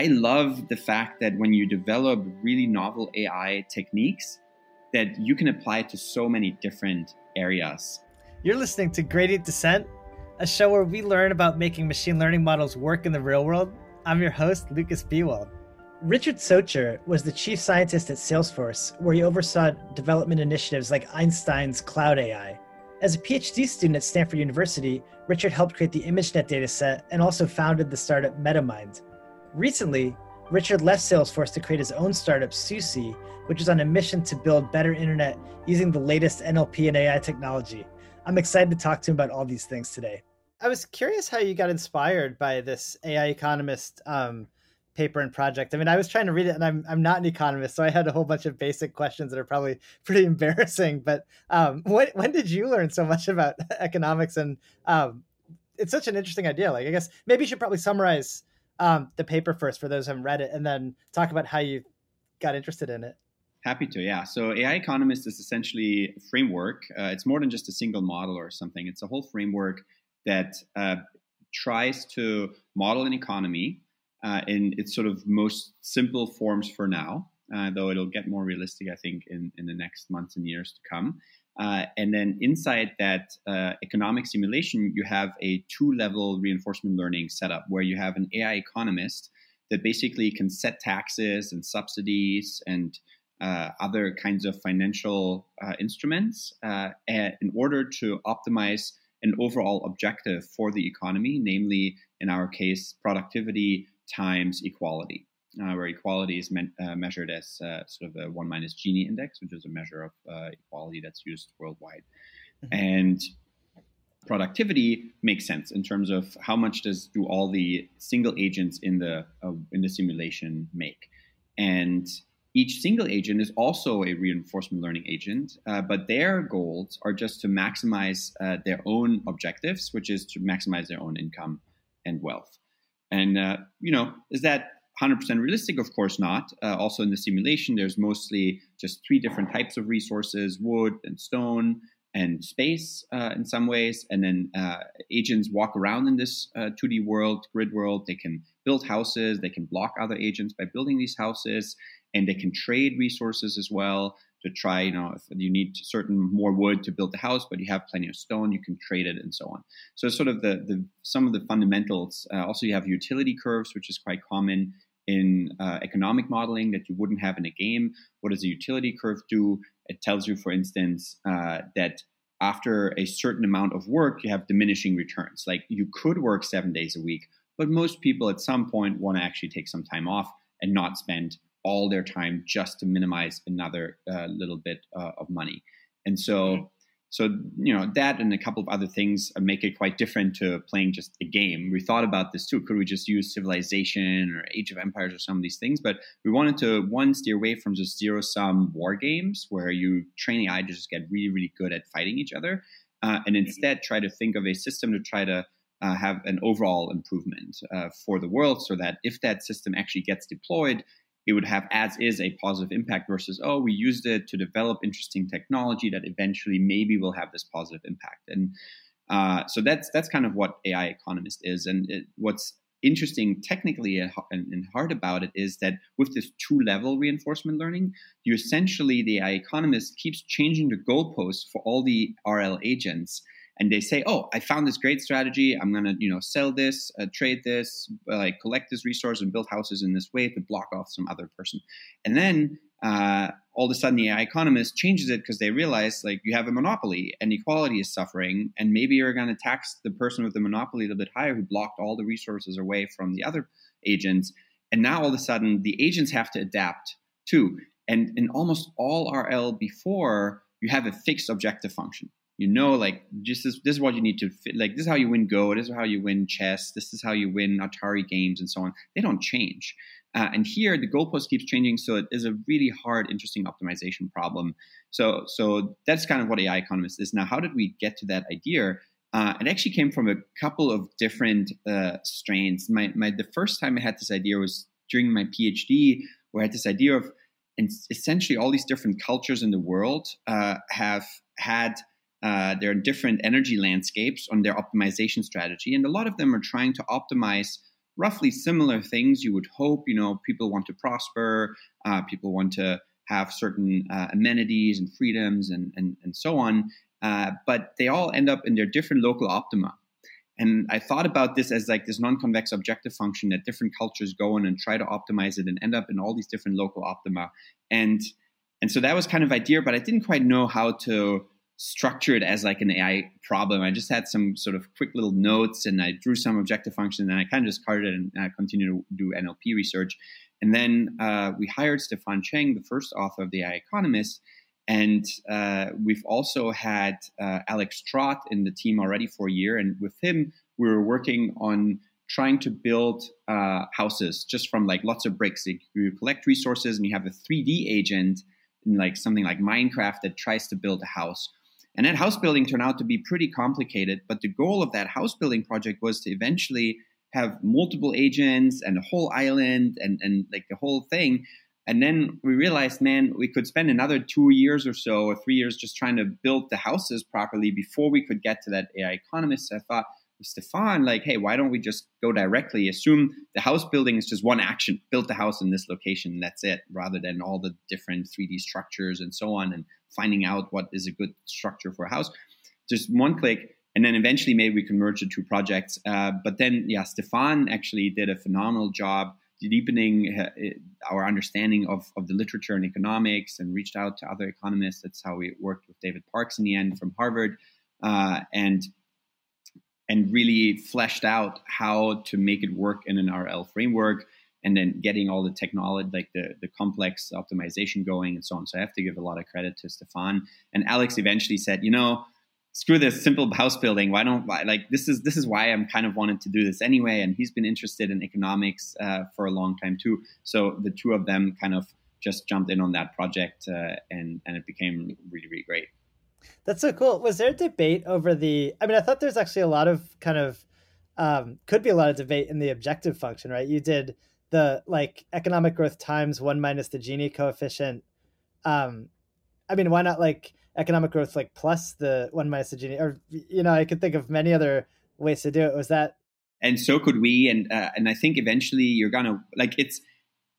I love the fact that when you develop really novel AI techniques, that you can apply to so many different areas. You're listening to Gradient Descent, a show where we learn about making machine learning models work in the real world. I'm your host, Lukas Biewald. Richard Socher was the chief scientist at Salesforce, where he oversaw development initiatives like Einstein's Cloud AI. As a PhD student at Stanford University, Richard helped create the ImageNet dataset and also founded the startup MetaMind. Recently, Richard left Salesforce to create his own startup, SuSea, which is on a mission to build better internet using the latest NLP and AI technology. I'm excited to talk to him about all these things today. I was curious how you got inspired by this AI economist um, paper and project. I mean, I was trying to read it, and I'm I'm not an economist, so I had a whole bunch of basic questions that are probably pretty embarrassing. But um, when when did you learn so much about economics? And um, it's such an interesting idea. Like, I guess maybe you should probably summarize um, the paper first for those who haven't read it, and then talk about how you got interested in it. Happy to, yeah. So AI Economist is essentially a framework. Uh, it's more than just a single model or something. It's a whole framework that uh, tries to model an economy uh, in its sort of most simple forms for now, uh, though it'll get more realistic, I think, in, in the next months and years to come. Uh, and then inside that uh, economic simulation, you have a two level reinforcement learning setup where you have an AI economist that basically can set taxes and subsidies and uh, other kinds of financial uh, instruments in order to optimize an overall objective for the economy, namely, in our case, productivity, times equality, uh, where equality is me- uh, measured as uh, sort of a one minus Gini index, which is a measure of uh, equality that's used worldwide. Mm-hmm. And productivity makes sense in terms of how much does do all the single agents in the uh, in the simulation make, and each single agent is also a reinforcement learning agent, uh, but their goals are just to maximize uh, their own objectives, which is to maximize their own income and wealth. And, uh, you know, is that 100% realistic? Of course not. Uh, also, in the simulation, there's mostly just three different types of resources wood and stone and space uh, in some ways. And then uh, agents walk around in this 2D uh, world, grid world. They can build houses, they can block other agents by building these houses, and they can trade resources as well to try, you know, if you need certain more wood to build the house, but you have plenty of stone, you can trade it and so on. So sort of the, the some of the fundamentals. Uh, also, you have utility curves, which is quite common in uh, economic modeling that you wouldn't have in a game. What does a utility curve do? It tells you, for instance, uh, that after a certain amount of work, you have diminishing returns. Like you could work seven days a week, but most people at some point want to actually take some time off and not spend all their time just to minimize another uh, little bit uh, of money. And so, mm-hmm. So you know that and a couple of other things make it quite different to playing just a game. We thought about this too. Could we just use Civilization or Age of Empires or some of these things? But we wanted to one steer away from just zero sum war games where you train the AI to just get really really good at fighting each other, uh, and mm-hmm. instead try to think of a system to try to uh, have an overall improvement uh, for the world so that if that system actually gets deployed, it would have as is a positive impact versus oh we used it to develop interesting technology that eventually maybe will have this positive impact. And uh, so that's that's kind of what AI economist is. And it, what's interesting technically and, and, hard about it is that with this two level reinforcement learning you essentially the AI economist keeps changing the goalposts for all the RL agents and they say, "Oh, I found this great strategy. I'm gonna, you know, sell this, uh, trade this, uh, like collect this resource and build houses in this way to block off some other person." And then uh, all of a sudden, the AI economist changes it because they realize like you have a monopoly and equality is suffering, and maybe you're to tax the person with the monopoly a little bit higher who blocked all the resources away from the other agents. And now all of a sudden, the agents have to adapt too. And in almost all RL before, you have a fixed objective function you know like just this, this is what you need to fit like this is how you win go this is how you win chess this is how you win atari games and so on. They don't change. Uh, and here the goalpost keeps changing so it is a really hard interesting optimization problem. So so that's kind of what ai economist is. Now how did we get to that idea? Uh, it actually came from a couple of different uh, strains. My, my the first time i had this idea was during my phd where i had this idea of and essentially all these different cultures in the world uh, have had uh, there are different energy landscapes on their optimization strategy, and a lot of them are trying to optimize roughly similar things you would hope. You know, people want to prosper, uh, people want to have certain uh, amenities and freedoms and, and, and so on. Uh, but they all end up in their different local optima. And I thought about this as like this non-convex objective function that different cultures go in and try to optimize it and end up in all these different local optima. And and so that was kind of idea, but I didn't quite know how to structure it as like an AI problem. I just had some sort of quick little notes and I drew some objective functions and I kind of just carted it and I continued to do NLP research. And then uh, we hired Stephan Zheng, the first author of the AI Economist. And uh, we've also had uh, Alex Trott in the team already for a year. And with him, we were working on trying to build uh, houses just from like lots of bricks. You collect resources and you have a 3D agent in like something like Minecraft that tries to build a house. And that house building turned out to be pretty complicated. But the goal of that house building project was to eventually have multiple agents and a whole island and, and like the whole thing. And then we realized, man, we could spend another two years or so or three years just trying to build the houses properly before we could get to that AI economist. So I thought, Stephan, like, hey, why don't we just go directly? Assume the house building is just one action, build the house in this location, that's it, rather than all the different 3D structures and so on, and finding out what is a good structure for a house. Just one click, and then eventually maybe we can merge the two projects. Uh, but then, yeah, Stephan actually did a phenomenal job deepening uh, our understanding of, of the literature and economics and reached out to other economists. That's how we worked with David Parkes in the end from Harvard. Uh, and and really fleshed out how to make it work in an RL framework and then getting all the technology, like the, the complex optimization going and so on. So I have to give a lot of credit to Stephan. And Alex eventually said, you know, screw this simple house building. Why don't like this is this is why I'm kind of wanted to do this anyway. And he's been interested in economics uh, for a long time too. So the two of them kind of just jumped in on that project, uh, and and it became really really great. That's so cool. Was there debate over the? I mean, I thought there's actually a lot of kind of um, could be a lot of debate in the objective function, right? You did the like economic growth times one minus the Gini coefficient. Um, I mean, why not like economic growth like plus the one minus the Gini? Or you know, I could think of many other ways to do it. Was that? And so could we. And uh, and I think eventually you're gonna like it's.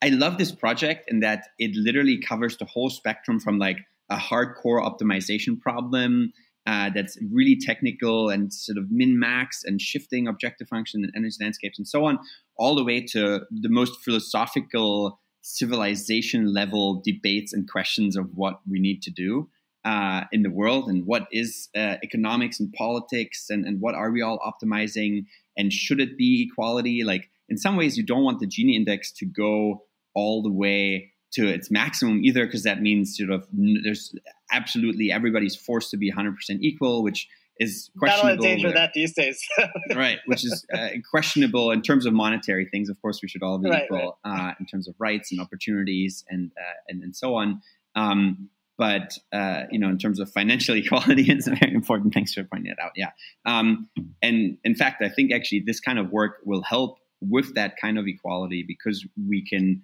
I love this project in that it literally covers the whole spectrum from like a hardcore optimization problem uh, that's really technical and sort of min max and shifting objective function and energy landscapes and so on, all the way to the most philosophical civilization level debates and questions of what we need to do uh, in the world and what is uh, economics and politics and, and what are we all optimizing and should it be equality? Like, in some ways, you don't want the Gini index to go all the way to its maximum either, because that means sort of there's absolutely everybody's forced to be 100% equal, which is questionable. Not a danger that these days. right, which is uh, questionable in terms of monetary things. Of course, we should all be right, equal right. Uh, in terms of rights and opportunities and uh, and, and so on. Um, but uh, you know, in terms of financial equality, it's very important. Thanks for pointing it out. Yeah, um, and in fact, I think actually this kind of work will help with that kind of equality because we can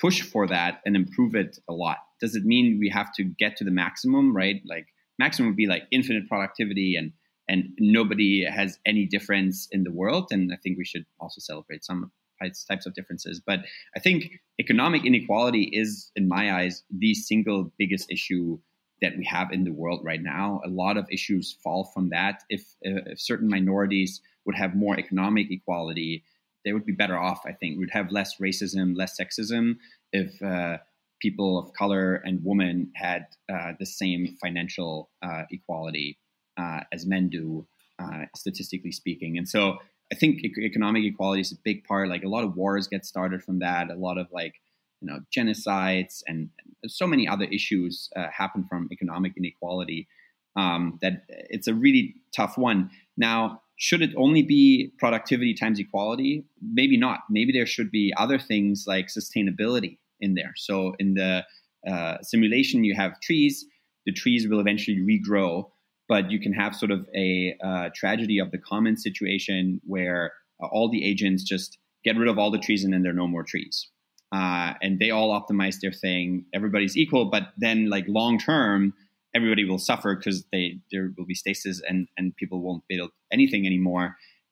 push for that and improve it a lot. Does it mean we have to get to the maximum, right? Like maximum would be like infinite productivity and and nobody has any difference in the world. And I think we should also celebrate some types of differences. But I think economic inequality is, in my eyes, the single biggest issue that we have in the world right now. A lot of issues fall from that. If, if certain minorities would have more economic equality, they would be better off. I think we'd have less racism, less sexism if uh, people of color and women had uh, the same financial uh, equality uh, as men do, uh, statistically speaking. And so I think economic equality is a big part. Like a lot of wars get started from that. A lot of like you know genocides and, so many other issues uh, happen from economic inequality. Um, that it's a really tough one. Now, should it only be productivity times equality? Maybe not. Maybe there should be other things like sustainability in there. So in the uh, simulation, you have trees. The trees will eventually regrow, but you can have sort of a uh, tragedy of the common situation where uh, all the agents just get rid of all the trees and then there are no more trees. Uh, and they all optimize their thing. Everybody's equal, but then like long term, everybody will suffer because they there will be stasis and and people won't build anything anymore.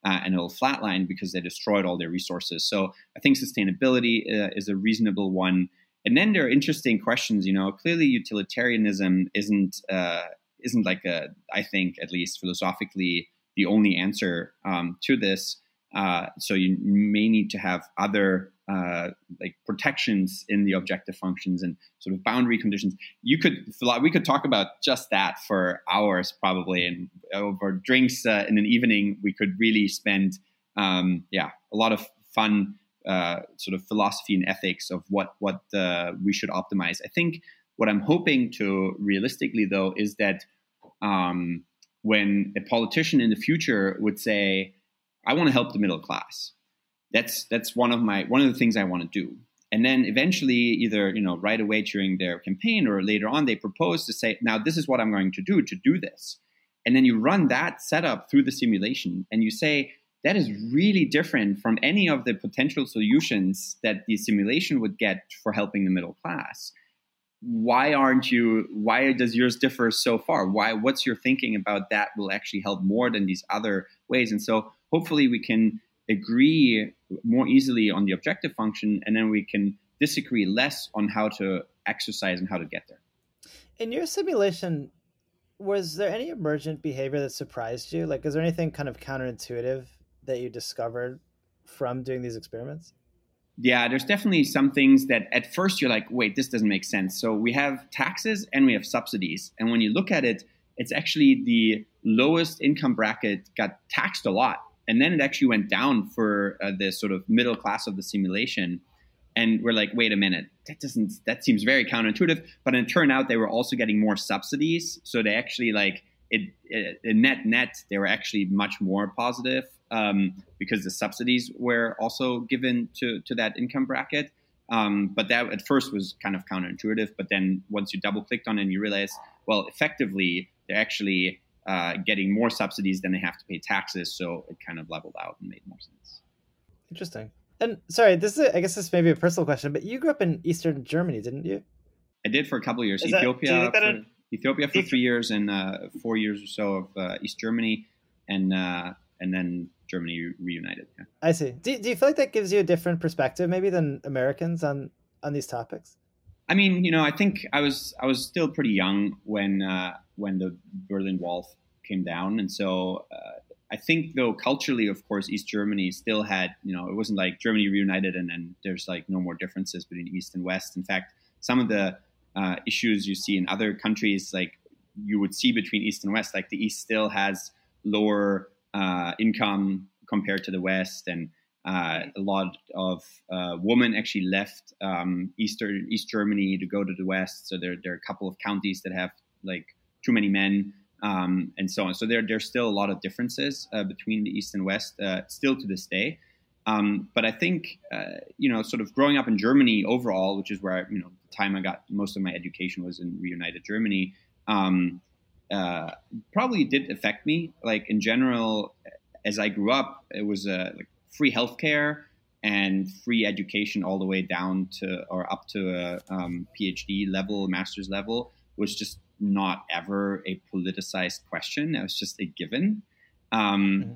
uh, and it'll flatline because they destroyed all their resources. So I think sustainability uh, is a reasonable one. And then there are interesting questions. You know, clearly utilitarianism isn't uh, isn't like a I think at least philosophically the only answer um, to this. Uh, so you may need to have other uh, like protections in the objective functions and sort of boundary conditions. You could we could talk about just that for hours probably, and over drinks uh, in an evening we could really spend um, yeah a lot of fun uh, sort of philosophy and ethics of what what uh, we should optimize. I think what I'm hoping to realistically though is that um, when a politician in the future would say, "I want to help the middle class," that's that's one of my one of the things I want to do. And then eventually, either you know right away during their campaign or later on, they propose to say, "Now this is what I'm going to do to do this." And then you run that setup through the simulation, and you say that is really different from any of the potential solutions that the simulation would get for helping the middle class why aren't you why does yours differ so far why what's your thinking about that will actually help more than these other ways and so hopefully we can agree more easily on the objective function, and then we can disagree less on how to exercise and how to get there. In your simulation, was there any emergent behavior that surprised you? Like, is there anything kind of counterintuitive that you discovered from doing these experiments? Yeah, there's definitely some things that at first you're like, wait, this doesn't make sense. So we have taxes and we have subsidies. And when you look at it, it's actually the lowest income bracket got taxed a lot and then it actually went down for uh, the sort of middle class of the simulation. And we're like wait a minute that doesn't that seems very counterintuitive. But it turned out they were also getting more subsidies. So they actually like it, it, it net net they were actually much more positive um, because the subsidies were also given to to that income bracket. Um, but that at first was kind of counterintuitive. But then once you double clicked on it and you realize well effectively they're actually uh, getting more subsidies than they have to pay taxes. So it kind of leveled out and made more sense. Interesting. And sorry, this is I guess this may be a personal question, but you grew up in Eastern Germany, didn't you? I did for a couple of years. Is Ethiopia, that, for, Ethiopia for three years and uh, four years or so of uh, East Germany, and uh, and then Germany reunited. Yeah. I see. Do, do you feel like that gives you a different perspective, maybe, than Americans on on these topics? I mean, you know, I think I was I was still pretty young when uh, when the Berlin Wall came down, and so uh, I think though culturally, of course, East Germany still had you know it wasn't like Germany reunited and then there's like no more differences between East and West. In fact, some of the uh, issues you see in other countries, like you would see between East and West, like the East still has lower uh, income compared to the West and uh, a lot of uh, women actually left um, Eastern East Germany to go to the West. So there, there are a couple of counties that have like too many men, um, and so on. So there, there's still a lot of differences uh, between the East and West, uh, still to this day. Um, but I think uh, you know, sort of growing up in Germany overall, which is where I, you know the time I got most of my education was in reunited Germany. Um, uh, probably did affect me. Like in general, as I grew up, it was a like free healthcare and free education all the way down to or up to a um, PhD level, master's level was just not ever a politicized question. It was just a given. Um, mm-hmm.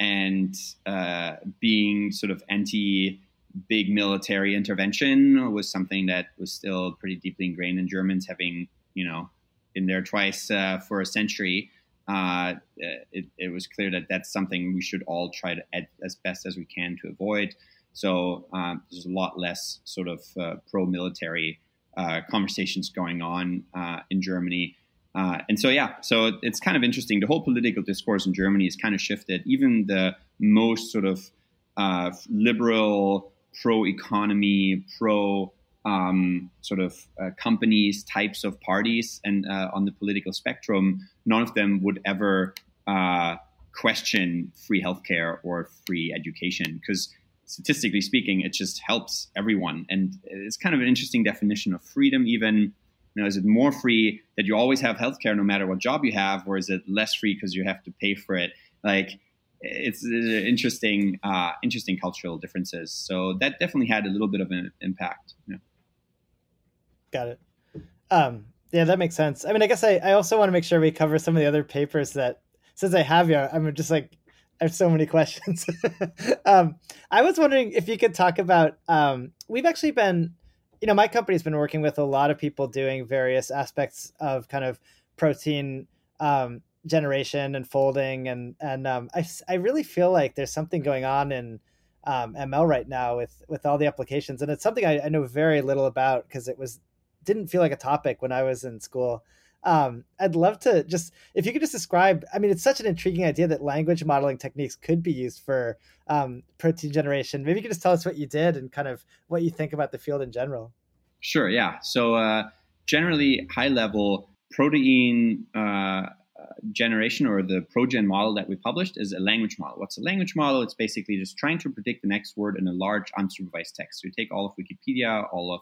And uh, being sort of anti big military intervention was something that was still pretty deeply ingrained in Germans, having, you know, been there twice uh, for a century uh, it, it, was clear that that's something we should all try to, as best as we can, to avoid. So um, there's a lot less sort of uh, pro-military uh, conversations going on uh, in Germany. Uh, and so, yeah, so it's kind of interesting. The whole political discourse in Germany has kind of shifted. Even the most sort of uh, liberal, pro-economy, pro um, sort of uh, companies, types of parties, and uh, on the political spectrum, none of them would ever uh, question free healthcare or free education because statistically speaking, it just helps everyone. And it's kind of an interesting definition of freedom, even. You know, is it more free that you always have healthcare no matter what job you have, or is it less free because you have to pay for it? Like, it's, it's interesting, uh, interesting cultural differences. So that definitely had a little bit of an impact. Got it. Um, yeah, that makes sense. I mean, I guess I, I also want to make sure we cover some of the other papers that, since I have you, I'm just like I have so many questions. um, I was wondering if you could talk about. Um, we've actually been, you know, my company's been working with a lot of people doing various aspects of kind of protein um, generation and folding, and and um, I I really feel like there's something going on in um, ML right now with with all the applications, and it's something I, I know very little about because it was didn't feel like a topic when I was in school. Um, I'd love to just if you could just describe. I mean, it's such an intriguing idea that language modeling techniques could be used for um, protein generation. Maybe you could just tell us what you did and kind of what you think about the field in general. Sure. Yeah. So uh, generally, high level protein uh, generation or the ProGen model that we published is a language model. What's a language model? It's basically just trying to predict the next word in a large unsupervised text. So you take all of Wikipedia, all of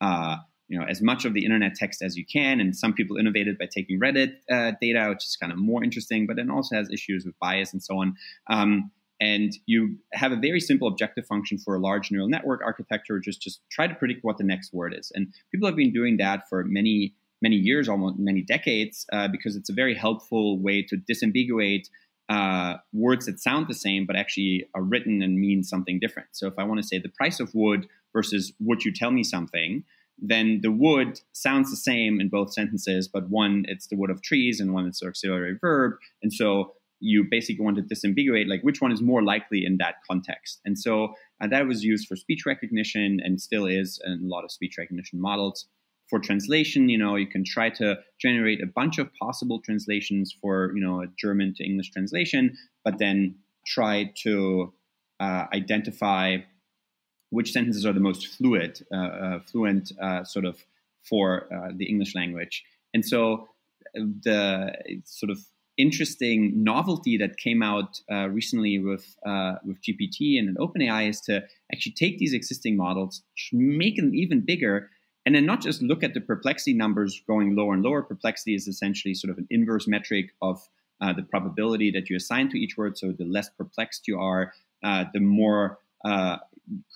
uh, you know as much of the internet text as you can. And some people innovated by taking reddit uh, data which is kind of more interesting but then also has issues with bias and so on. Um, and you have a very simple objective function for a large neural network architecture just just try to predict what the next word is. And people have been doing that for many many years almost many decades uh, because it's a very helpful way to disambiguate uh, words that sound the same but actually are written and mean something different. So if i want to say the price of wood versus would you tell me something then the wood sounds the same in both sentences, but one it's the wood of trees and one it's the auxiliary verb. And so you basically want to disambiguate like which one is more likely in that context. And so uh, that was used for speech recognition and still is in a lot of speech recognition models. For translation, you know, you can try to generate a bunch of possible translations for, you know, a German to English translation, but then try to uh, identify which sentences are the most fluid, uh, uh, fluent uh, sort of for uh, the English language. And so uh, the sort of interesting novelty that came out uh, recently with with GPT and OpenAI is to actually take these existing models, make them even bigger, and then not just look at the perplexity numbers going lower and lower. Perplexity is essentially sort of an inverse metric of uh, the probability that you assign to each word. So the less perplexed you are, uh, the more uh,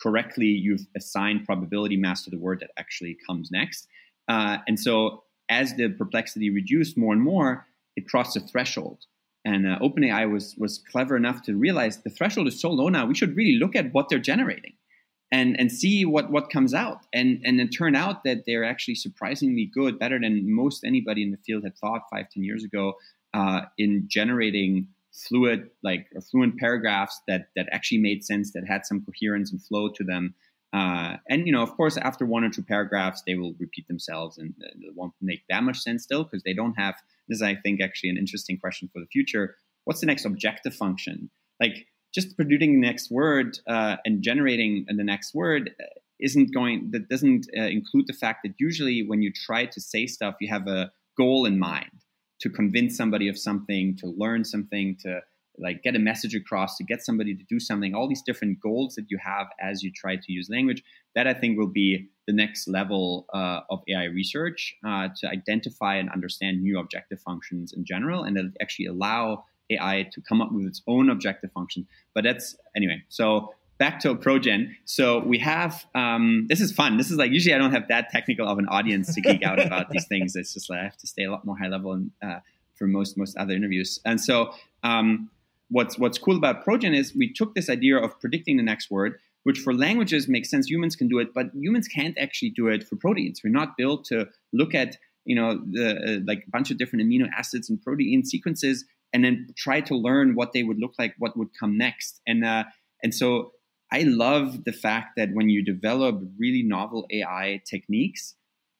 correctly you've assigned probability mass to the word that actually comes next. Uh, and so as the perplexity reduced more and more, it crossed a threshold. And uh, OpenAI was was clever enough to realize the threshold is so low now. We should really look at what they're generating, and and see what what comes out. And and it turned out that they're actually surprisingly good, better than most anybody in the field had thought five ten years ago uh, in generating fluid like fluent paragraphs that that actually made sense that had some coherence and flow to them. Uh, and you know of course after one or two paragraphs they will repeat themselves and uh, won't make that much sense still because they don't have this is i think actually an interesting question for the future. What's the next objective function? Like just producing the next word uh, and generating the next word uh, isn't going that doesn't uh, include the fact that usually when you try to say stuff you have a goal in mind to convince somebody of something, to learn something, to like get a message across, to get somebody to do something, all these different goals that you have as you try to use language. That I think will be the next level uh, of AI research uh, to identify and understand new objective functions in general, and that actually allow AI to come up with its own objective function. But that's anyway. So back to ProGen. So we have um, this is fun. This is like usually I don't have that technical of an audience to geek out about these things. It's just like I have to stay a lot more high level and, uh, for most most other interviews. And so um, what's what's cool about ProGen is we took this idea of predicting the next word, which for languages makes sense. Humans can do it, but humans can't actually do it for proteins. We're not built to look at you know the uh, like a bunch of different amino acids and protein sequences and then try to learn what they would look like, what would come next, and uh, and so I love the fact that when you develop really novel AI techniques,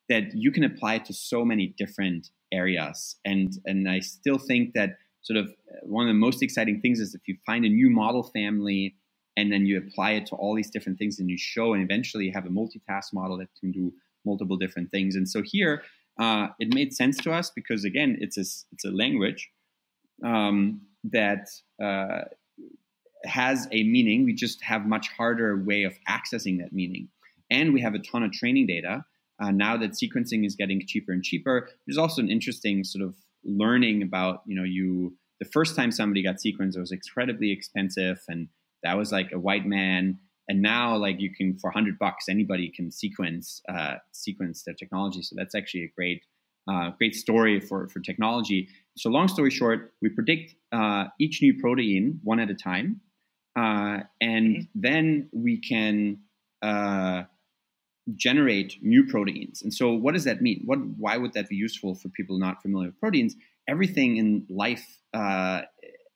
that you can apply it to so many different areas. And and I still think that sort of uh, one of the most exciting things is if you find a new model family and then you apply it to all these different things and you show and eventually you have a multitask model that can do multiple different things. And so here uh, it made sense to us because again it's a it's a language um, that uh, has a meaning. We just have much harder way of accessing that meaning. And we have a ton of training data. Uh, now that sequencing is getting cheaper and cheaper, there's also an interesting sort of learning about, you know, you the first time somebody got sequenced, it was incredibly expensive, and that was like a white man. And now, like you can for hundred bucks, anybody can sequence uh, sequence their technology. So that's actually a great uh, great story for for technology. So long story short, we predict uh, each new protein one at a time, uh, and mm-hmm. then we can uh, generate new proteins. And so, what does that mean? What why would that be useful for people not familiar with proteins? Everything in life uh,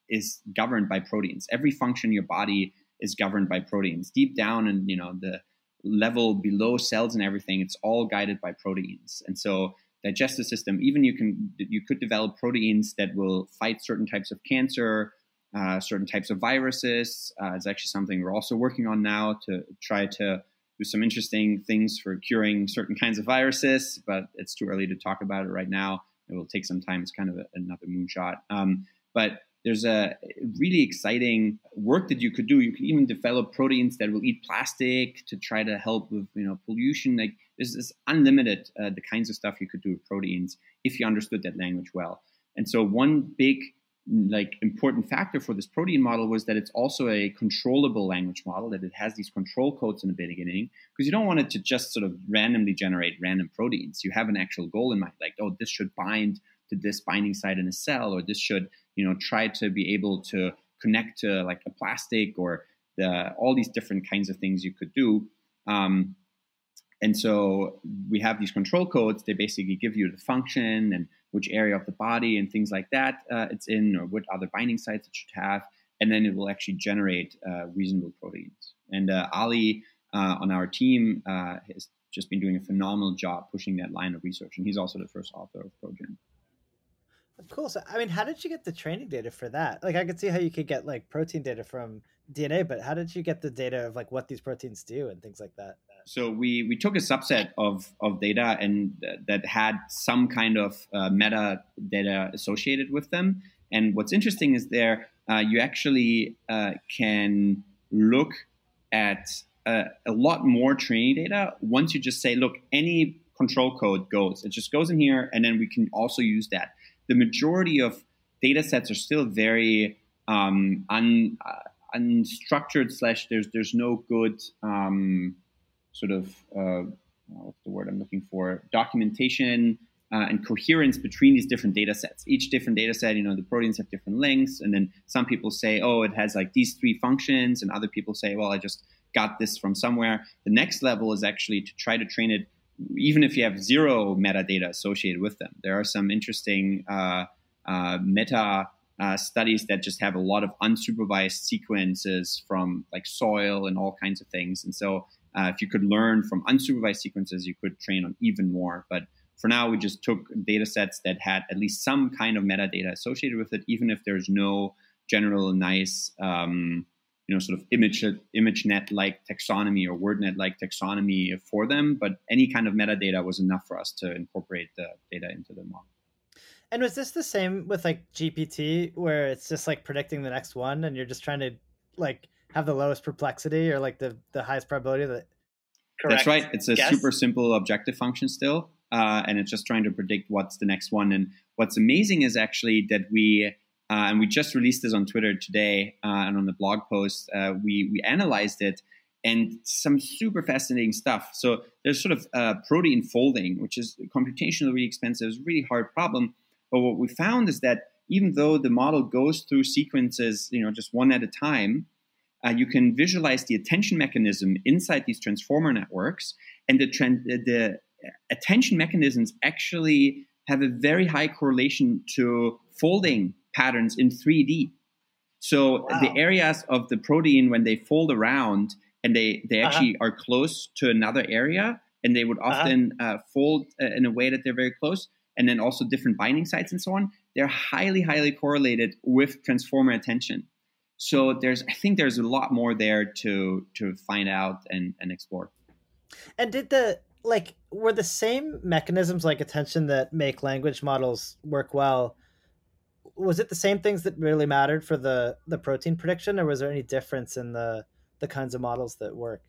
is governed by proteins. Every function in your body is governed by proteins. Deep down, and you know the level below cells and everything, it's all guided by proteins. And so digestive system, even you can you could develop proteins that will fight certain types of cancer, uh, certain types of viruses. Uh, it's actually something we're also working on now to try to do some interesting things for curing certain kinds of viruses, but it's too early to talk about it right now. It will take some time. It's kind of a, another moonshot. Um, but there's a really exciting work that you could do. You can even develop proteins that will eat plastic to try to help with you know pollution. Like this is unlimited uh, the kinds of stuff you could do with proteins if you understood that language well. And so one big like important factor for this protein model was that it's also a controllable language model that it has these control codes in the beginning because you don't want it to just sort of randomly generate random proteins. You have an actual goal in mind like oh this should bind to this binding site in a cell or this should you know try to be able to connect to like a plastic or the, all these different kinds of things you could do. Um, and so we have these control codes. They basically give you the function and which area of the body and things like that uh, it's in, or what other binding sites it should have, and then it will actually generate uh, reasonable proteins. And uh, Ali uh, on our team uh, has just been doing a phenomenal job pushing that line of research, and he's also the first author of ProGen. Cool. So, I mean, how did you get the training data for that? Like, I could see how you could get like protein data from DNA, but how did you get the data of like what these proteins do and things like that? So we we took a subset of of data and th- that had some kind of uh, meta data associated with them. And what's interesting is there uh, you actually uh, can look at a, a lot more training data once you just say, look, any control code goes. It just goes in here, and then we can also use that. The majority of data sets are still very um, un, uh, unstructured. Slash, there's there's no good um, sort of uh, what's the word I'm looking for documentation uh, and coherence between these different data sets. Each different data set, you know, the proteins have different lengths, and then some people say, oh, it has like these three functions, and other people say, well, I just got this from somewhere. The next level is actually to try to train it, even if you have zero metadata associated with them. There are some interesting uh, uh, meta uh, studies that just have a lot of unsupervised sequences from like soil and all kinds of things. And so uh, if you could learn from unsupervised sequences, you could train on even more. But for now, we just took data sets that had at least some kind of metadata associated with it, even if there's no general nice, um, you know, sort of image ImageNet like taxonomy or WordNet like taxonomy for them. But any kind of metadata was enough for us to incorporate the data into the model. And was this the same with like GPT, where it's just like predicting the next one, and you're just trying to like have the lowest perplexity or like the the highest probability that Correct. That's right. It's a Guess? super simple objective function still, uh, and it's just trying to predict what's the next one. And what's amazing is actually that we uh, and we just released this on Twitter today uh, and on the blog post. Uh, we we analyzed it and some super fascinating stuff. So there's sort of uh, protein folding, which is computationally really expensive. It's a really hard problem. But what we found is that even though the model goes through sequences, you know, just one at a time, uh, you can visualize the attention mechanism inside these transformer networks, and the, the attention mechanisms actually have a very high correlation to folding patterns in 3D. So wow. the areas of the protein when they fold around and they, they uh-huh. actually uh-huh. are close to another area, and they would uh-huh. often uh-huh. uh, fold in a way that they're very close, and then also different binding sites and so on. They're highly, highly correlated with transformer attention. So there's, I think there's a lot more there to to find out and and explore. And did the like were the same mechanisms like attention that make language models work well? Was it the same things that really mattered for the the protein prediction, or was there any difference in the the kinds of models that work?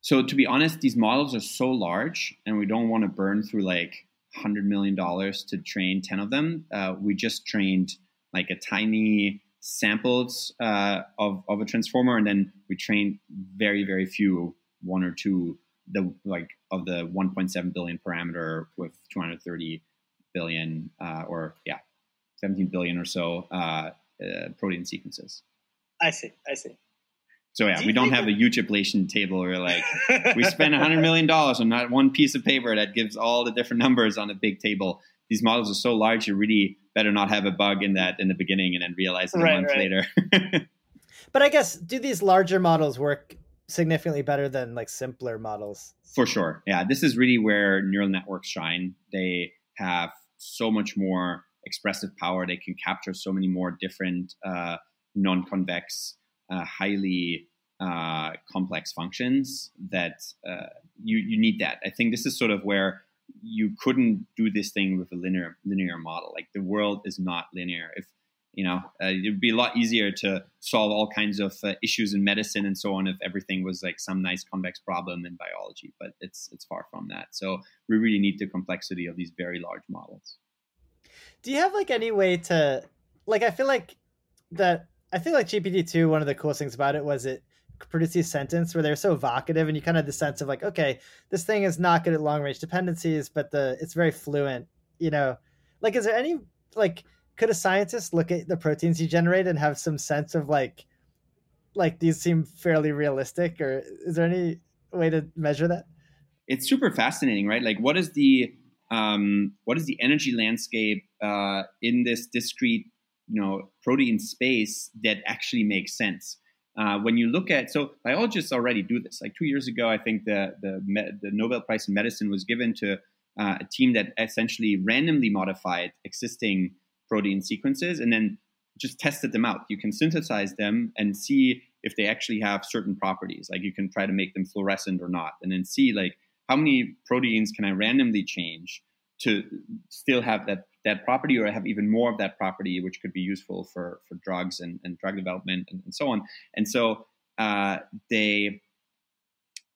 So to be honest, these models are so large, and we don't want to burn through like hundred million dollars to train ten of them. Uh, we just trained like a tiny samples uh, of, of a transformer and then we trained very very few one or two the like of the 1.7 billion parameter with 230 billion uh, or yeah, 17 billion or so uh, uh, protein sequences. I see. I see. So yeah, Do we don't have that... a huge ablation table where like we spend hundred million dollars on that one piece of paper that gives all the different numbers on a big table. These models are so large, you really better not have a bug in that in the beginning and then realize it right, a month right. later. but I guess do these larger models work significantly better than like simpler models? For sure. Yeah, this is really where neural networks shine. They have so much more expressive power. They can capture so many more different uh, non-convex uh, highly uh, complex functions that uh, you you need that. I think this is sort of where you couldn't do this thing with a linear linear model. Like the world is not linear. If you know, uh, it'd be a lot easier to solve all kinds of uh, issues in medicine and so on if everything was like some nice convex problem in biology. But it's it's far from that. So we really need the complexity of these very large models. Do you have like any way to like? I feel like that I feel like GPT two. One of the coolest things about it was it produced these sentence where they're so evocative, and you kind of the sense of like, okay, this thing is not good at long range dependencies, but the it's very fluent. You know, like is there any like could a scientist look at the proteins you generate and have some sense of like like these seem fairly realistic, or is there any way to measure that? It's super fascinating, right? Like, what is the um, what is the energy landscape uh, in this discrete you know protein space that actually makes sense. Uh, when you look at so biologists already do this. Like two years ago, I think the the, the Nobel Prize in Medicine was given to uh, a team that essentially randomly modified existing protein sequences and then just tested them out. You can synthesize them and see if they actually have certain properties. Like you can try to make them fluorescent or not, and then see like how many proteins can I randomly change to still have that that property or have even more of that property, which could be useful for, for drugs and, and drug development and, and, so on. And so uh, they,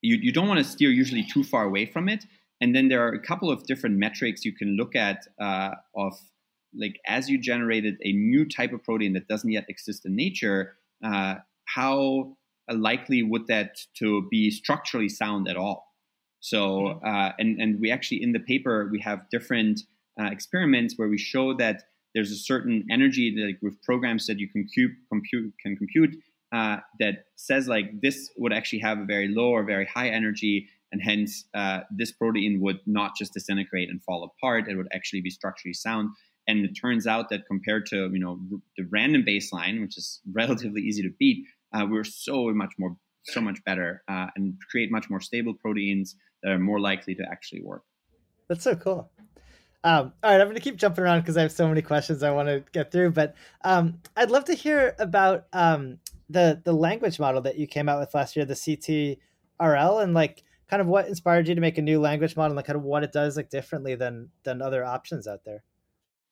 you, you don't want to steer usually too far away from it. And then there are a couple of different metrics you can look at uh, of like as you generated a new type of protein that doesn't yet exist in nature, uh, how likely would that to be structurally sound at all? So, mm-hmm. uh, and and we actually in the paper we have different uh, experiments where we show that there's a certain energy that like, with programs that you can compute, compute can compute uh, that says like this would actually have a very low or very high energy and hence uh, this protein would not just disintegrate and fall apart it would actually be structurally sound and it turns out that compared to you know the random baseline which is relatively easy to beat uh, we're so much more so much better uh, and create much more stable proteins that are more likely to actually work that's so cool um, all right, I'm going to keep jumping around because I have so many questions I want to get through. But um, I'd love to hear about um, the the language model that you came out with last year, the CTRL, and like kind of what inspired you to make a new language model, and like kind of what it does like differently than than other options out there.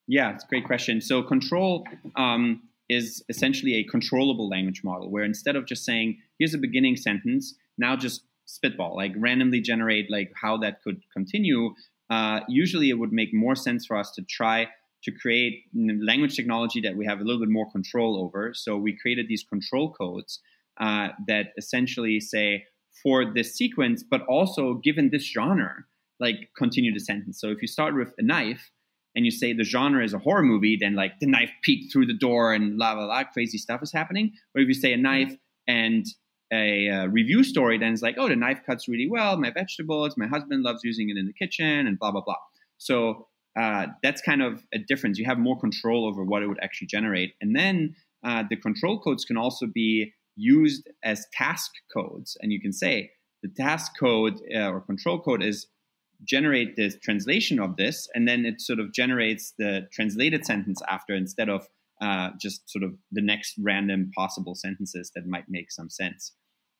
Yeah, it's a great question. So CTRL um, is essentially a controllable language model, where instead of just saying here's a beginning sentence, now just spitball, like randomly generate like how that could continue uh, usually it would make more sense for us to try to create language technology that we have a little bit more control over. So we created these control codes uh, that essentially say for this sequence, but also given this genre, like continue the sentence. So if you start with a knife and you say the genre is a horror movie, then like the knife peeked through the door and la la la, crazy stuff is happening. Or if you say a knife and a uh, review story, then it's like, oh, the knife cuts really well. My vegetables, my husband loves using it in the kitchen, and blah blah blah. So uh, that's kind of a difference. You have more control over what it would actually generate, and then uh, the control codes can also be used as task codes, and you can say the task code uh, or control code is generate this translation of this, and then it sort of generates the translated sentence after instead of uh, just sort of the next random possible sentences that might make some sense.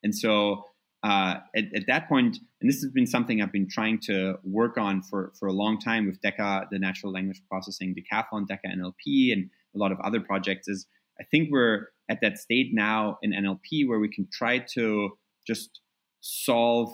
And so uh, at, at, that point, and this has been something I've been trying to work on for, for a long time with DECA, the natural language processing decathlon, DECA NLP, and a lot of other projects, is I think we're at that state now in NLP where we can try to just solve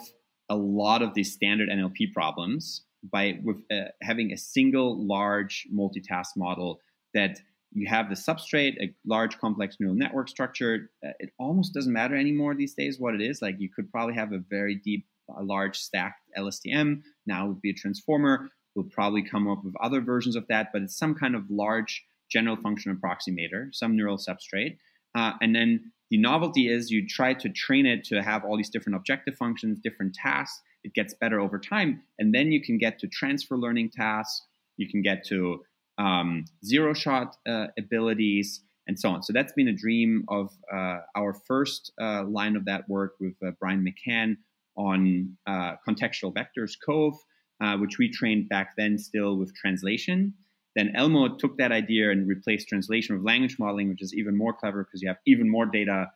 a lot of these standard NLP problems by with uh, having a single large multitask model that you have the substrate, a large complex neural network structure. Uh, it almost doesn't matter anymore these days what it is. Like you could probably have a very deep, a large stacked LSTM. Now would be a transformer. we'll probably come up with other versions of that, but it's some kind of large general function approximator, some neural substrate. Uh, and then the novelty is you try to train it to have all these different objective functions, different tasks. It gets better over time. And then you can get to transfer learning tasks. You can get to um, zero shot uh, abilities and so on. So that's been a dream of uh, our first uh, line of that work with uh, Brian McCann on uh, contextual vectors, CoVe, uh, which we trained back then still with translation. Then ELMo took that idea and replaced translation with language modeling, which is even more clever because you have even more data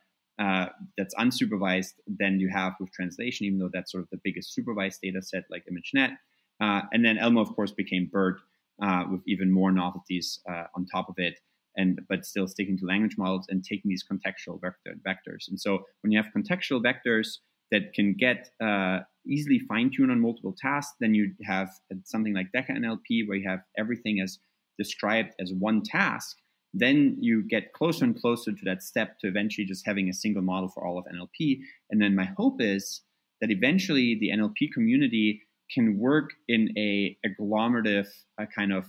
that's unsupervised than you have with translation, even though that's sort of the biggest supervised data set like ImageNet. And then ELMo, of course, became BERT uh, with even more novelties uh, on top of it, and but still sticking to language models and taking these contextual vector, vectors. And so when you have contextual vectors that can get uh, easily fine-tuned on multiple tasks, then you have something like Deca NLP, where you have everything as described as one task, then you get closer and closer to that step to eventually just having a single model for all of NLP. And then my hope is that eventually the NLP community can work in a agglomerative, a kind of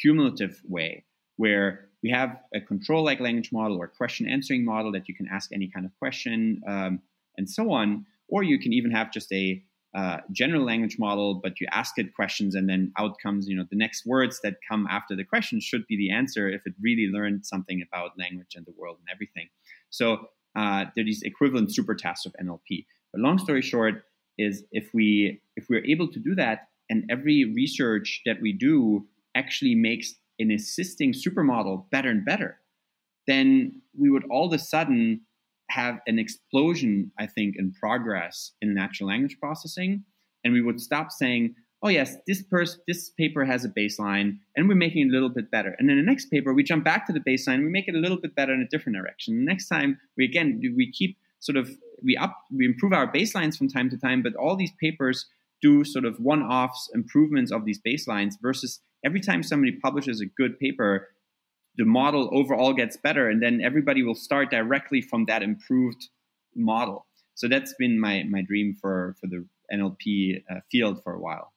cumulative way where we have a CTRL like language model or question answering model that you can ask any kind of question um, and so on. Or you can even have just a uh, general language model, but you ask it questions and then outcomes, you know, the next words that come after the question should be the answer if it really learned something about language and the world and everything. So uh, there are these equivalent super tasks of NLP. But long story short is if we if we're able to do that and every research that we do actually makes an assisting supermodel better and better, then we would all of a sudden have an explosion, I think, in progress in natural language processing, and we would stop saying, "Oh yes, this this paper has a baseline, and we're making it a little bit better." And then the next paper, we jump back to the baseline, we make it a little bit better in a different direction. The next time, we again we keep sort of we up we improve our baselines from time to time, but all these papers do sort of one-offs improvements of these baselines versus every time somebody publishes a good paper the model overall gets better and then everybody will start directly from that improved model. So that's been my my dream for for the nlp uh, field for a while.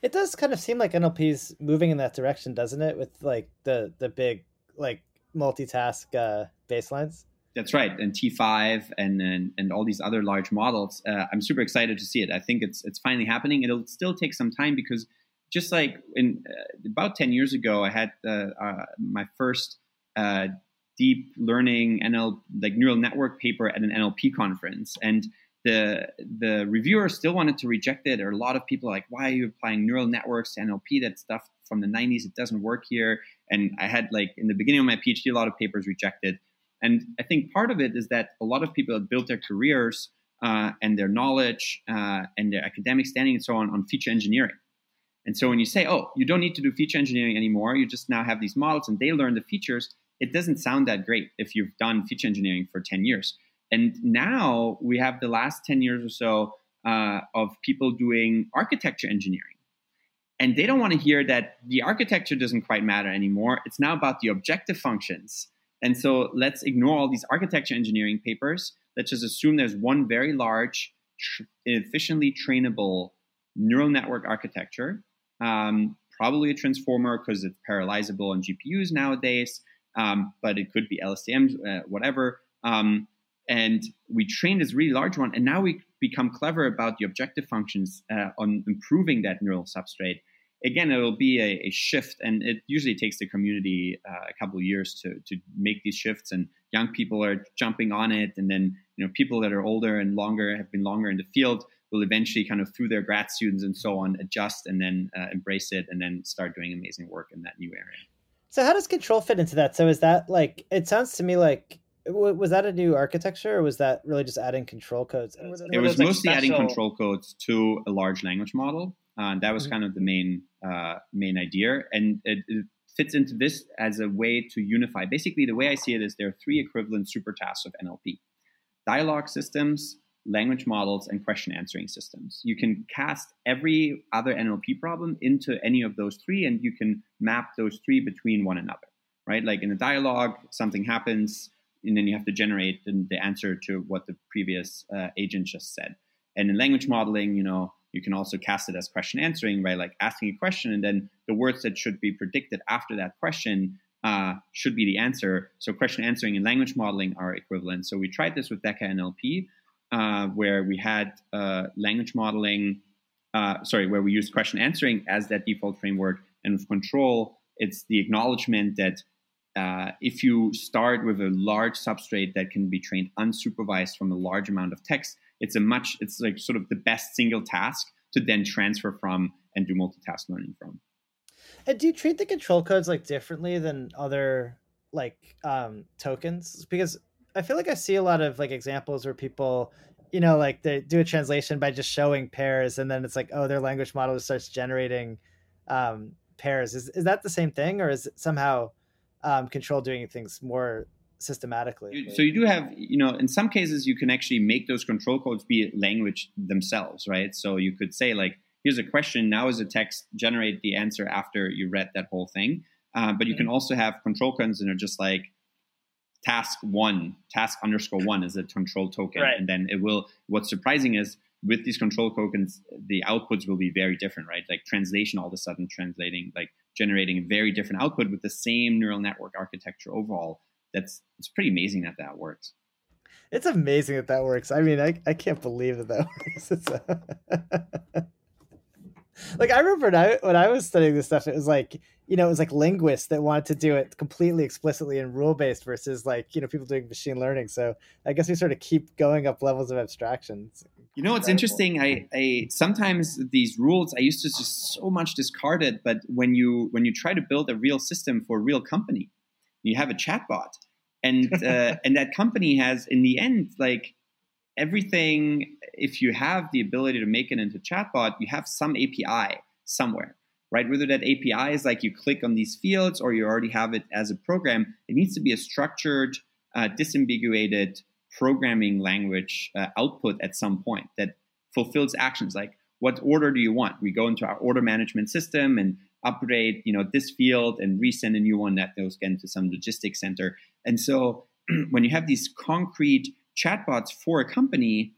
It does kind of seem like NLP is moving in that direction doesn't it with like the the big like multitask uh, baselines that's right and t5 and and, and all these other large models uh, i'm super excited to see it i think it's it's finally happening it'll still take some time because just like in uh, about 10 years ago, I had uh, uh my first uh, deep learning NL like neural network paper at an NLP conference, and the the reviewer still wanted to reject it. Or a lot of people are like, "Why are you applying neural networks to NLP? That stuff from the 90s. It doesn't work here." And I had like in the beginning of my PhD, a lot of papers rejected. And I think part of it is that a lot of people have built their careers uh, and their knowledge uh, and their academic standing and so on on feature engineering. And so when you say, oh, you don't need to do feature engineering anymore, you just now have these models and they learn the features, it doesn't sound that great if you've done feature engineering for 10 years. And now we have the last 10 years or so uh, of people doing architecture engineering. And they don't want to hear that the architecture doesn't quite matter anymore. It's now about the objective functions. And so let's ignore all these architecture engineering papers. Let's just assume there's one very large, tr- efficiently trainable neural network architecture um, probably a transformer because it's parallelizable on GPUs nowadays, um, but it could be LSTM, uh, whatever. Um, and we train this really large one, and now we become clever about the objective functions uh, on improving that neural substrate. Again, it will be a, a shift, and it usually takes the community uh, a couple of years to to make these shifts. And young people are jumping on it, and then you know people that are older and longer have been longer in the field will eventually kind of through their grad students and so on adjust and then uh, embrace it and then start doing amazing work in that new area. So how does CTRL fit into that? So is that like it sounds to me like was that a new architecture or was that really just adding control codes? It was, it was mostly special... adding control codes to a large language model uh, that was mm-hmm. kind of the main uh, main idea and it, it fits into this as a way to unify basically the way i see it is there are three equivalent super tasks of nlp dialogue systems language models, and question answering systems. You can cast every other NLP problem into any of those three, and you can map those three between one another, right? Like in a dialogue, something happens, and then you have to generate the, answer to what the previous uh, agent just said. And in language modeling, you know, You can also cast it as question answering by like asking a question and then the words that should be predicted after that question uh, should be the answer. So question answering and language modeling are equivalent. So we tried this with Deca NLP, uh, where we had uh, language modeling, uh, sorry, where we used question answering as that default framework, and with CTRL, it's the acknowledgement that uh, if you start with a large substrate that can be trained unsupervised from a large amount of text, it's a much, it's like sort of the best single task to then transfer from and do multitask learning from. And do you treat the control codes like differently than other like um, tokens? Because I feel like I see a lot of like examples where people, you know, like they do a translation by just showing pairs, and then it's like, oh, their language model starts generating um, pairs. Is is that the same thing, or is somehow um, CTRL doing things more systematically? So you do have, you know, in some cases you can actually make those control codes be language themselves, right? So you could say like here's a question. Now is a text generate the answer after you read that whole thing. Uh, but you can mm-hmm. also have control codes that are just like task one, task underscore one is a control token. Right. And then it will, what's surprising is with these control tokens, the outputs will be very different, right? Like translation all of a sudden translating, like generating a very different output with the same neural network architecture overall. That's, it's pretty amazing that that works. It's amazing that that works. I mean, I, I can't believe that that works. Uh, like I remember when I, when I was studying this stuff, it was like you know it was like linguists that wanted to do it completely explicitly and rule based versus like you know people doing machine learning. So I guess we sort of keep going up levels of abstractions. You know, it's interesting. I, I sometimes these rules I used to just so much discard it, but when you when you try to build a real system for a real company, you have a chatbot, and uh, and that company has in the end like everything, if you have the ability to make it into chatbot, you have some API somewhere, right? Whether that API is like you click on these fields or you already have it as a program, it needs to be a structured, uh, disambiguated programming language uh, output at some point that fulfills actions like what order do you want? We go into our order management system and upgrade, you know, this field and resend a new one that goes again to some logistics center. And so when you have these concrete chatbots for a company,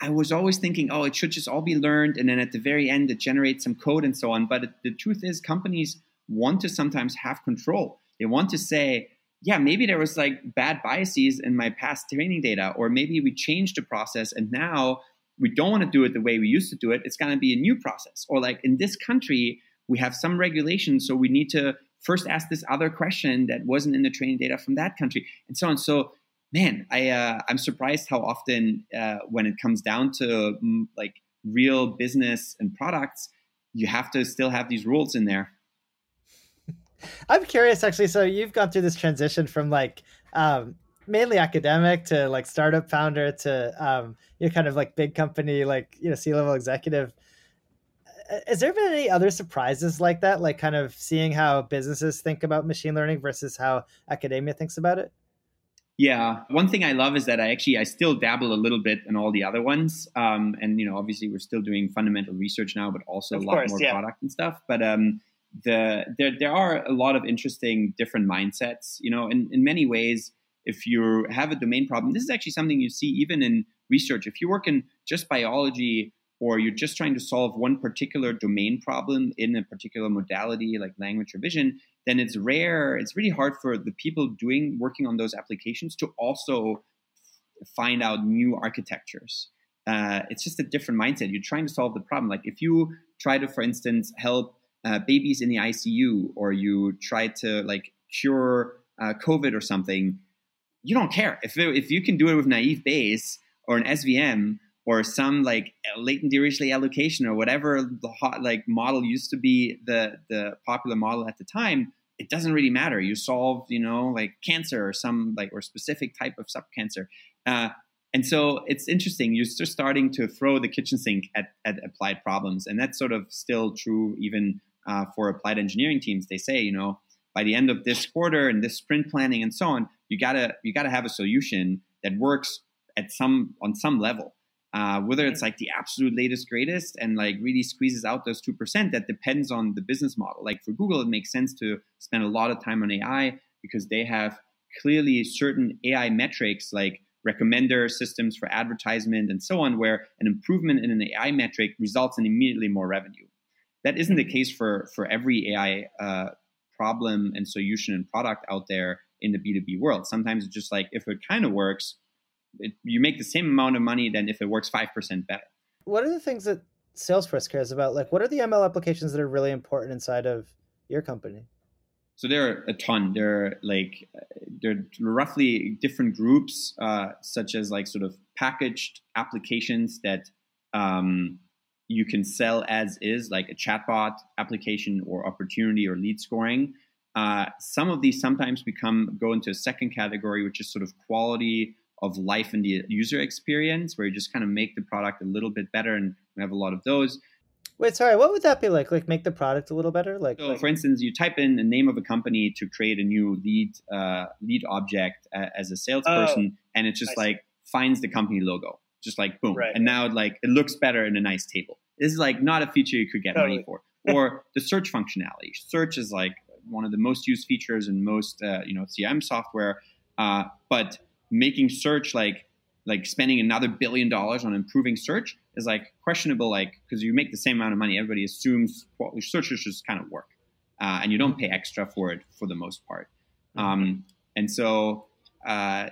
I was always thinking, oh, it should just all be learned, and then at the very end, it generates some code and so on. But the truth is, companies want to sometimes have control. They want to say, yeah, maybe there was like bad biases in my past training data, or maybe we changed the process and now we don't want to do it the way we used to do it. It's going to be a new process. Or like in this country, we have some regulations, so we need to first ask this other question that wasn't in the training data from that country, and so on. So man, I uh, I'm surprised how often uh, when it comes down to mm, like real business and products, you have to still have these rules in there. I'm curious, actually. So you've gone through this transition from like um, mainly academic to like startup founder to um, you know kind of like big company, like you know C level executive. Has there been any other surprises like that? Like kind of seeing how businesses think about machine learning versus how academia thinks about it? Yeah, one thing I love is that I actually I still dabble a little bit in all the other ones, um, and you know obviously we're still doing fundamental research now, but also of a lot course, more yeah. product and stuff. But um, the there there are a lot of interesting different mindsets. You know, in in many ways, if you have a domain problem, this is actually something you see even in research. If you work in just biology or you're just trying to solve one particular domain problem in a particular modality like language or vision, then it's rare. It's really hard for the people doing working on those applications to also find out new architectures. Uh, it's just a different mindset. You're trying to solve the problem. Like if you try to, for instance, help uh, babies in the ICU, or you try to like cure uh, COVID or something, you don't care if it, if you can do it with naive Bayes or an SVM or some like latent dirichlet allocation or whatever the hot like model used to be the the popular model at the time it doesn't really matter. You solve, you know, like cancer or some like or specific type of subcancer. Uh, and so it's interesting. You're just starting to throw the kitchen sink at, at applied problems, and that's sort of still true even uh, for applied engineering teams. They say, you know, by the end of this quarter and this sprint planning and so on, you gotta you gotta have a solution that works at some on some level. Uh, whether it's like the absolute latest greatest and like really squeezes out those 2% that depends on the business model like for google it makes sense to spend a lot of time on ai because they have clearly certain ai metrics like recommender systems for advertisement, and so on, where an improvement in an AI metric results in immediately more revenue. That isn't the case for for every AI uh, problem and solution and product out there in the B2B world. Sometimes it's just like if it kind of works, it, you make the same amount of money than if it works 5% better. What are the things that Salesforce cares about? Like, what are the ML applications that are really important inside of your company? So there are a ton. There are like there are roughly different groups, uh, such as like sort of packaged applications that um, you can sell as is, like a chatbot application or opportunity or lead scoring. Uh, some of these sometimes become go into a second category, which is sort of quality of life and the user experience, where you just kind of make the product a little bit better, and we have a lot of those. Wait, sorry, what would that be like? Like make the product a little better? Like, so like... for instance, you type in the name of a company to create a new lead uh, lead object uh, as a salesperson, oh, and it just I like see. finds the company logo, just like boom, right. and now it like it looks better in a nice table. This is like not a feature you could get totally. money for. Or the search functionality. Search is like one of the most used features in most uh, you know CRM software, uh, but making search like like spending another billion dollars on improving search is like questionable like because you make the same amount of money everybody assumes well, search just kind of work uh, and you don't pay extra for it for the most part. Mm-hmm. um, and so uh,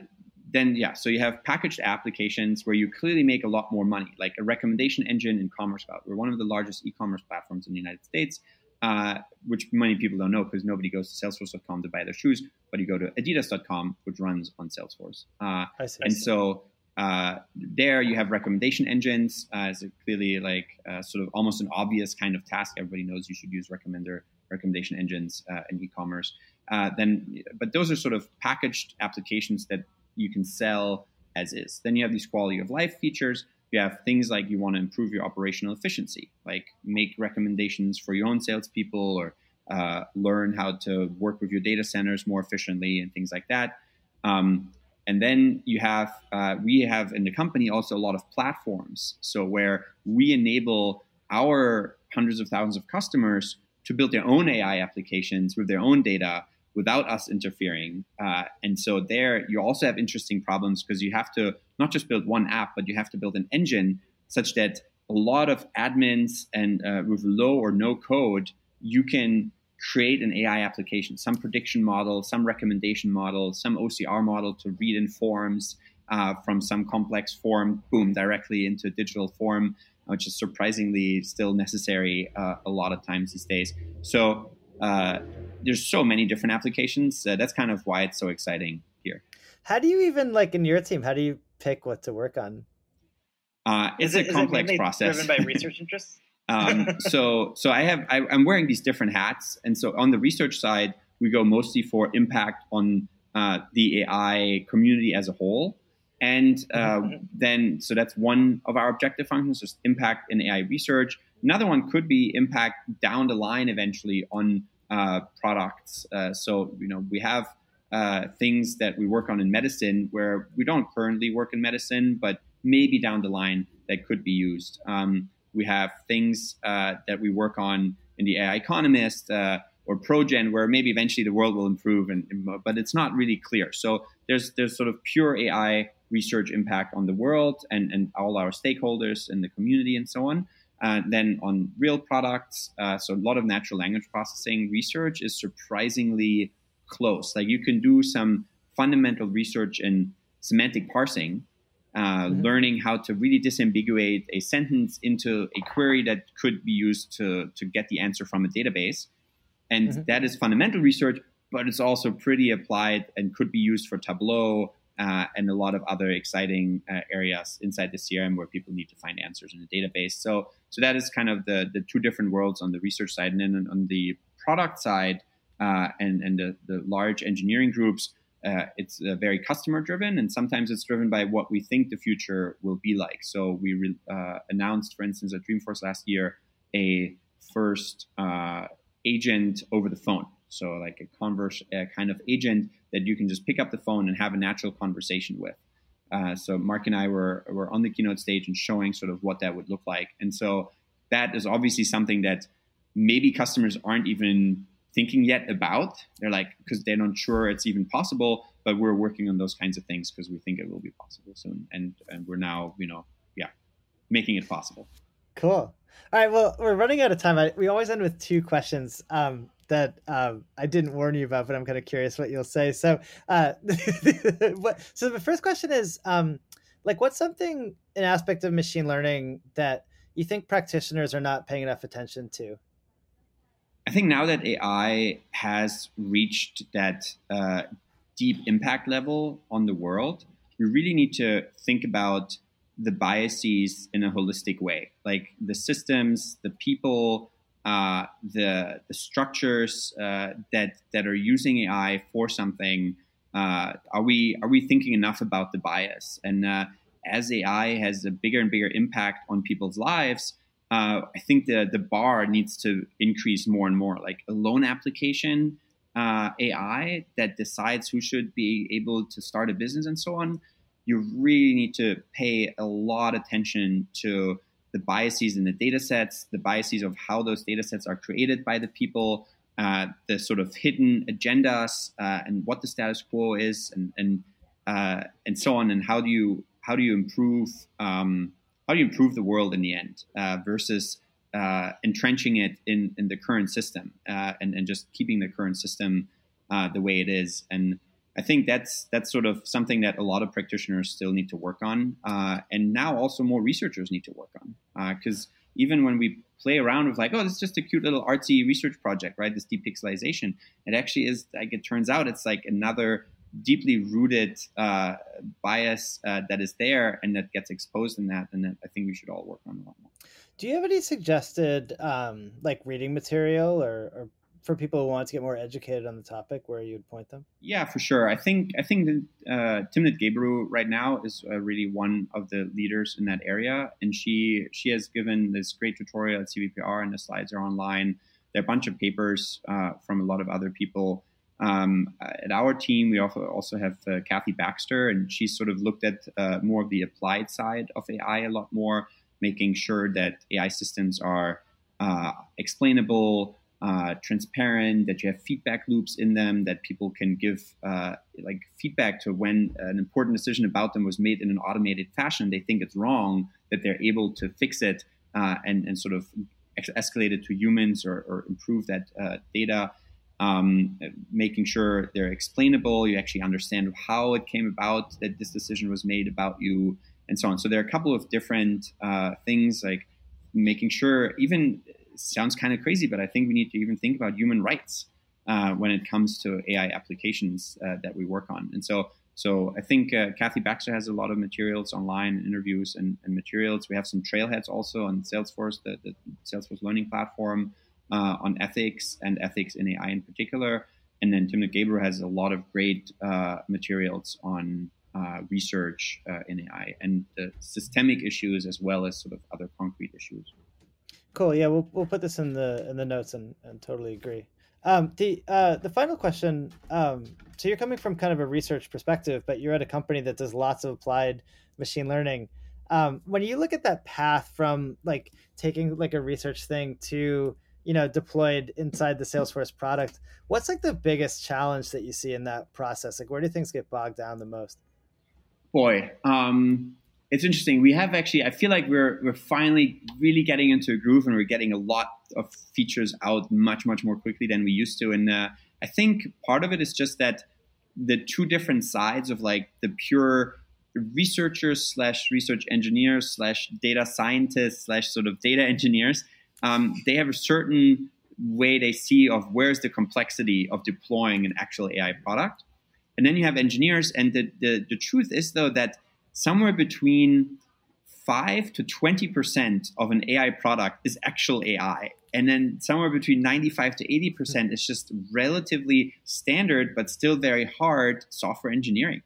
then yeah so you have packaged applications where you clearly make a lot more money. Like a recommendation engine in commerce cloud we're one of the largest e-commerce platforms in the united states uh, which many people don't know because nobody goes to salesforce.com to buy their shoes but you go to adidas.com which runs on salesforce uh, and so uh, there you have recommendation engines uh, as clearly like uh, sort of almost an obvious kind of task. Everybody knows you should use recommender recommendation engines uh, in e-commerce. Uh, then, but those are sort of packaged applications that you can sell as is. Then you have these quality of life features. You have things like you want to improve your operational efficiency, like make recommendations for your own salespeople or uh, learn how to work with your data centers more efficiently and things like that. Um, and then you have, uh, we have in the company also a lot of platforms. So where we enable our hundreds of thousands of customers to build their own AI applications with their own data without us interfering. Uh, and so there you also have interesting problems because you have to not just build one app, but you have to build an engine such that a lot of admins and uh, with low or no code, you can create an AI application, some prediction model, some recommendation model, some OCR model to read in forms uh, from some complex form, boom, directly into a digital form, which is surprisingly still necessary uh, a lot of times these days. So uh, there's so many different applications. Uh, that's kind of why it's so exciting here. How do you even like in your team? How do you pick what to work on? Uh, it's is a it, complex it process. Driven by research interests. Um, so so I have I, am wearing these different hats, and so on the research side, we go mostly for impact on uh, the AI community as a whole, and uh, mm-hmm. then so that's one of our objective functions, just impact in AI research. Another one could be impact down the line eventually on uh, products. Uh, so you know we have. Uh, things that we work on in medicine where we don't currently work in medicine, but maybe down the line that could be used. Um, we have things uh, that we work on in the AI Economist uh, or ProGen, where maybe eventually the world will improve, and, but it's not really clear. So there's there's sort of pure AI research impact on the world and, and all our stakeholders in the community and so on. Uh, then on real products, uh, so a lot of natural language processing research is surprisingly close. Like you can do some fundamental research in semantic parsing, uh, mm-hmm. learning how to really disambiguate a sentence into a query that could be used to, to get the answer from a database. And mm-hmm. that is fundamental research, but it's also pretty applied and could be used for Tableau uh, and a lot of other exciting uh, areas inside the CRM where people need to find answers in a database. So, so that is kind of the, the two different worlds on the research side. And then on the product side uh, and, and the, the large engineering groups, uh, it's uh, very customer driven, and sometimes it's driven by what we think the future will be like. So we re- uh, announced, for instance, at Dreamforce last year, a first uh, agent over the phone. So like a converse kind of agent that you can just pick up the phone and have a natural conversation with. Uh, so Mark and I were were on the keynote stage and showing sort of what that would look like, and so that is obviously something that maybe customers aren't even thinking yet about. They're like because they're not sure it's even possible, but we're working on those kinds of things because we think it will be possible soon, and and we're now you know yeah making it possible. Cool. All right. Well, we're running out of time. I, we always end with two questions um, that um, I didn't warn you about, but I'm kind of curious what you'll say. So, uh, so the first question is, um, like, what's something an aspect of machine learning that you think practitioners are not paying enough attention to? I think now that AI has reached that uh, deep impact level on the world, we really need to think about the biases in a holistic way, like the systems, the people, uh, the the structures uh, that that are using AI for something. Uh, are we are we thinking enough about the bias? And uh, as AI has a bigger and bigger impact on people's lives, uh, I think the the bar needs to increase more and more. Like a loan application uh, AI that decides who should be able to start a business and so on you really need to pay a lot attention to the biases in the data sets, the biases of how those data sets are created by the people, uh, the sort of hidden agendas, uh, and what the status quo is, and and uh, and so on, and how do you how do you improve um, how do you improve the world in the end uh, versus uh, entrenching it in in the current system uh, and and just keeping the current system the way it is and I think that's that's sort of something that a lot of practitioners still need to work on, uh, and now also more researchers need to work on. Because uh, even when we play around with like, oh, this is just a cute little artsy research project, right? This depixelization, it actually is like it turns out it's like another deeply rooted uh, bias uh, that is there and that gets exposed in that, and that I think we should all work on a lot more. Do you have any suggested um, like reading material or, or for people who want to get more educated on the topic, where you'd point them? Yeah, for sure. I think I think that uh, Timnit Gebru right now is uh, really one of the leaders in that area, and she she has given this great tutorial at CVPR, and the slides are online. There are a bunch of papers uh, from a lot of other people. Um, at our team, we also have uh, Kathy Baxter, and she's sort of looked at uh, more of the applied side of AI a lot more, making sure that AI systems are uh, explainable uh, transparent, that you have feedback loops in them, that people can give uh, like feedback to when an important decision about them was made in an automated fashion. They think it's wrong, that they're able to fix it uh, and, and sort of escalate it to humans or, or improve that data. Um, making sure they're explainable, you actually understand how it came about that this decision was made about you, and so on. So there are a couple of different uh, things like making sure even sounds kind of crazy, but I think we need to even think about human rights uh, when it comes to AI applications uh, that we work on. And so, so I think uh, Kathy Baxter has a lot of materials online, interviews and, and, materials. We have some trailheads also on Salesforce, the, the Salesforce learning platform, uh, on ethics and ethics in AI in particular. And then Timnit Gebru has a lot of great uh, materials on uh, research in AI and the systemic issues as well as sort of other concrete issues. Cool. Yeah, we'll we'll put this in the in the notes and, and totally agree. Um, the uh, the final question. Um, so you're coming from kind of a research perspective, but you're at a company that does lots of applied machine learning. Um, when you look at that path from like taking like a research thing to you know deployed inside the Salesforce product, what's like the biggest challenge that you see in that process? Like where do things get bogged down the most? Boy, um, it's interesting. We have actually, I feel like we're we're finally really getting into a groove, and we're getting a lot of features out much much more quickly than we used to. And uh, I think part of it is just that the two different sides of like the pure researchers slash research engineers slash data scientists slash sort of data engineers, um, they have a certain way they see of where's the complexity of deploying an actual AI product. And then you have engineers, and the, the, the truth is though that somewhere between 5 to 20% of an AI product is actual AI. And then somewhere between 95 to 80% is just relatively standard, but still very hard software engineering.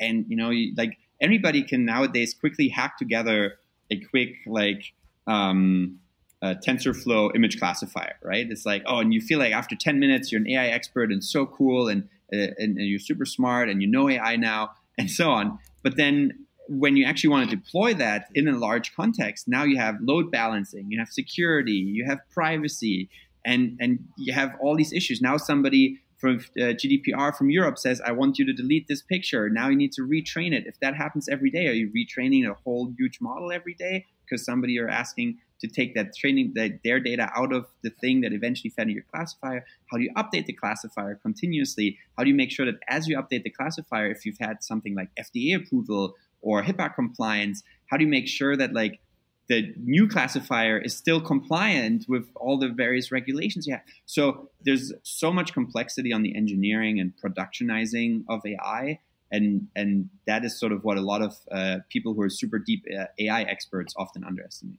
And, you know, like anybody can nowadays quickly hack together a quick, like, um, TensorFlow image classifier, right? It's like, oh, and you feel like after 10 minutes, you're an AI expert and so cool and, uh, and, and you're super smart and you know AI now and so on. But then when you actually want to deploy that in a large context, now you have load balancing, you have security, you have privacy, and and you have all these issues. Now somebody from uh, GDPR from Europe says, I want you to delete this picture. Now you need to retrain it. If that happens every day, are you retraining a whole huge model every day because somebody are asking to take that training that their data out of the thing that eventually fed into your classifier? How do you update the classifier continuously? How do you make sure that as you update the classifier, if you've had something like FDA approval or HIPAA compliance, how do you make sure that like the new classifier is still compliant with all the various regulations you have. So there's so much complexity on the engineering and productionizing of AI, and and that is sort of what a lot of uh, people who are super deep uh, AI experts often underestimate.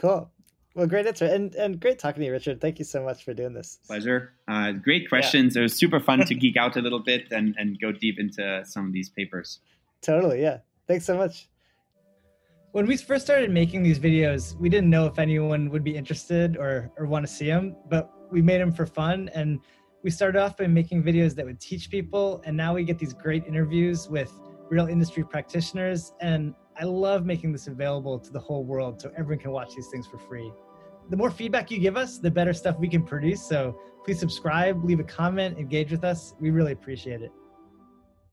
Cool. Well, great answer, and and great talking to you, Richard. Thank you so much for doing this. Pleasure. Uh, great questions. Yeah. It was super fun to geek out a little bit and and go deep into some of these papers. Totally. Yeah. Thanks so much when we first started making these videos, we didn't know if anyone would be interested or, or want to see them, but we made them for fun. And we started off by making videos that would teach people. And now we get these great interviews with real industry practitioners. And I love making this available to the whole world so everyone can watch these things for free. The more feedback you give us, the better stuff we can produce. So please subscribe, leave a comment, engage with us. We really appreciate it.